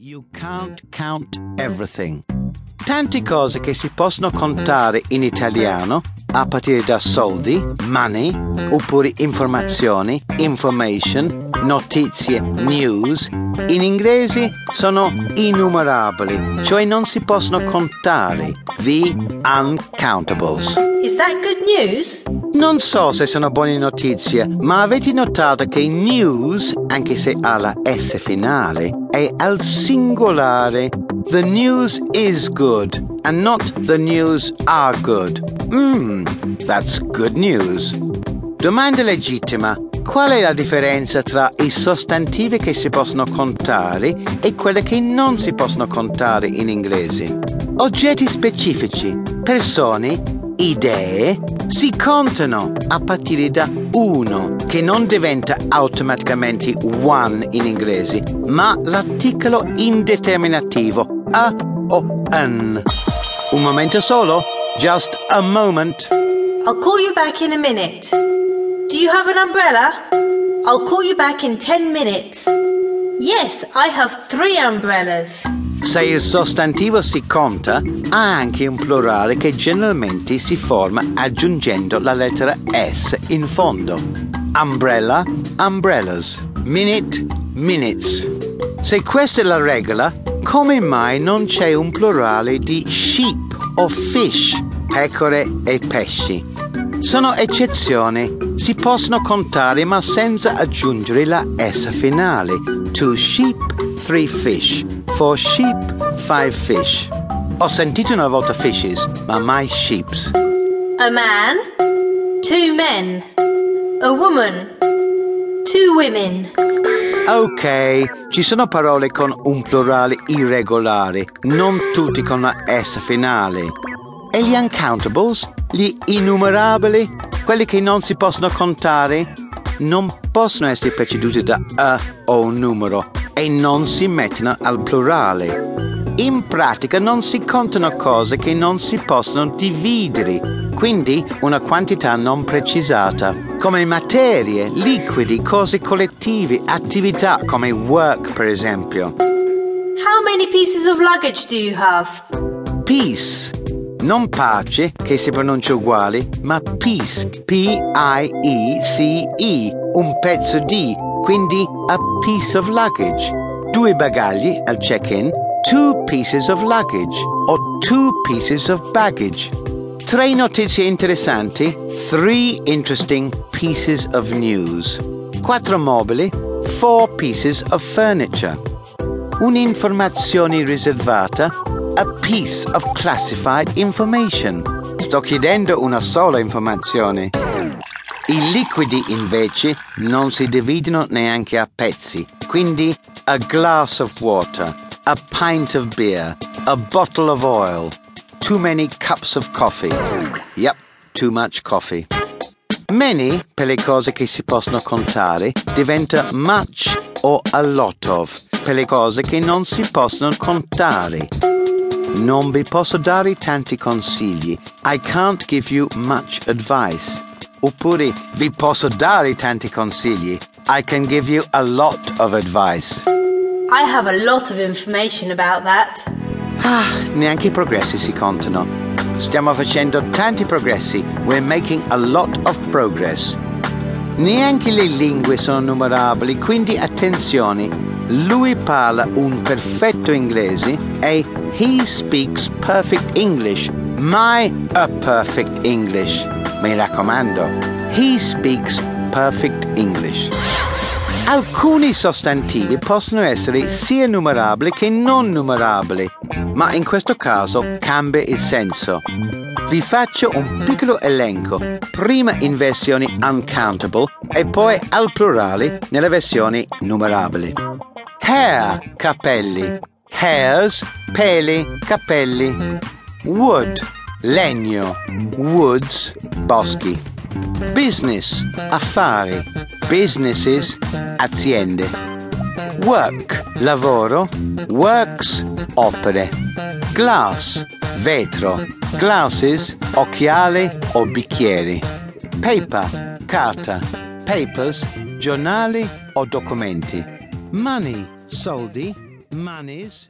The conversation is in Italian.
You can't count everything. Tante cose che si possono contare in italiano a partire da soldi, money, oppure informazioni, information, notizie, news, in inglese sono innumerabili, cioè non si possono contare, the uncountables. Is that good news? Non so se sono buone notizie, ma avete notato che news, anche se ha la S finale, è al singolare. The news is good and not the news are good. Mmm, that's good news. Domanda legittima. Qual è la differenza tra i sostantivi che si possono contare e quelli che non si possono contare in inglese? Oggetti specifici, persone, idee si contano a partire da uno, che non diventa automaticamente one in inglese, ma l'articolo indeterminativo a o an. Un momento solo? Just a moment. I'll call you back in a minute. Do you have an umbrella? I'll call you back in ten minutes. Yes, I have three umbrellas. Se il sostantivo si conta, ha anche un plurale che generalmente si forma aggiungendo la lettera S in fondo. Umbrella, umbrellas. Minute, minutes. Se questa è la regola, come mai non c'è un plurale di sheep o fish, pecore e pesci? Sono eccezioni, si possono contare ma senza aggiungere la S finale. Two sheep, three fish. Four sheep, five fish. Ho sentito una volta fishes, ma mai sheeps. A man, two men, a woman, two women. Ok, ci sono parole con un plurale irregolare, non tutti con la S finale. E gli uncountables, gli innumerabili, quelli che non si possono contare, non possono essere preceduti da a o un numero e non si mettono al plurale. In pratica non si contano cose che non si possono dividere, quindi una quantità non precisata, come materie, liquidi, cose collettive, attività come work per esempio. How many pieces of luggage do you have? Peace, non pace che si pronuncia uguale, ma peace, P-I-E-C-E, un pezzo di, quindi a piece of luggage. Due bagagli al check-in, two pieces of luggage o two pieces of baggage. Tre notizie interessanti, three interesting pieces of news. Quattro mobili, four pieces of furniture. Un'informazione riservata, a piece of classified information. Sto chiedendo una sola informazione. I liquidi invece non si dividono neanche a pezzi, quindi a glass of water, a pint of beer, a bottle of oil, too many cups of coffee. Yep, too much coffee. Many, per le cose che si possono contare, diventa much o a lot of, per le cose che non si possono contare. Non vi posso dare tanti consigli. I can't give you much advice. Oppure vi posso dare tanti consigli. I can give you a lot of advice. I have a lot of information about that. Ah, neanche i progressi si contano. Stiamo facendo tanti progressi. We're making a lot of progress. Neanche le lingue sono numerabili, quindi attenzione. Lui parla un perfetto inglese e he speaks perfect English, mai a perfect English. Mi raccomando, he speaks perfect English. Alcuni sostantivi possono essere sia numerabili che non numerabili, ma in questo caso cambia il senso. Vi faccio un piccolo elenco, prima in versione uncountable e poi al plurale nella versione numerabile. Hair, capelli. Hairs, peli, capelli. Wood, legno. Woods, boschi. Business, affari. Businesses, aziende. Work, lavoro. Works, opere. Glass, vetro. Glasses, occhiali o bicchieri. Paper, carta. Papers, giornali o documenti. Money, soldi. Manny's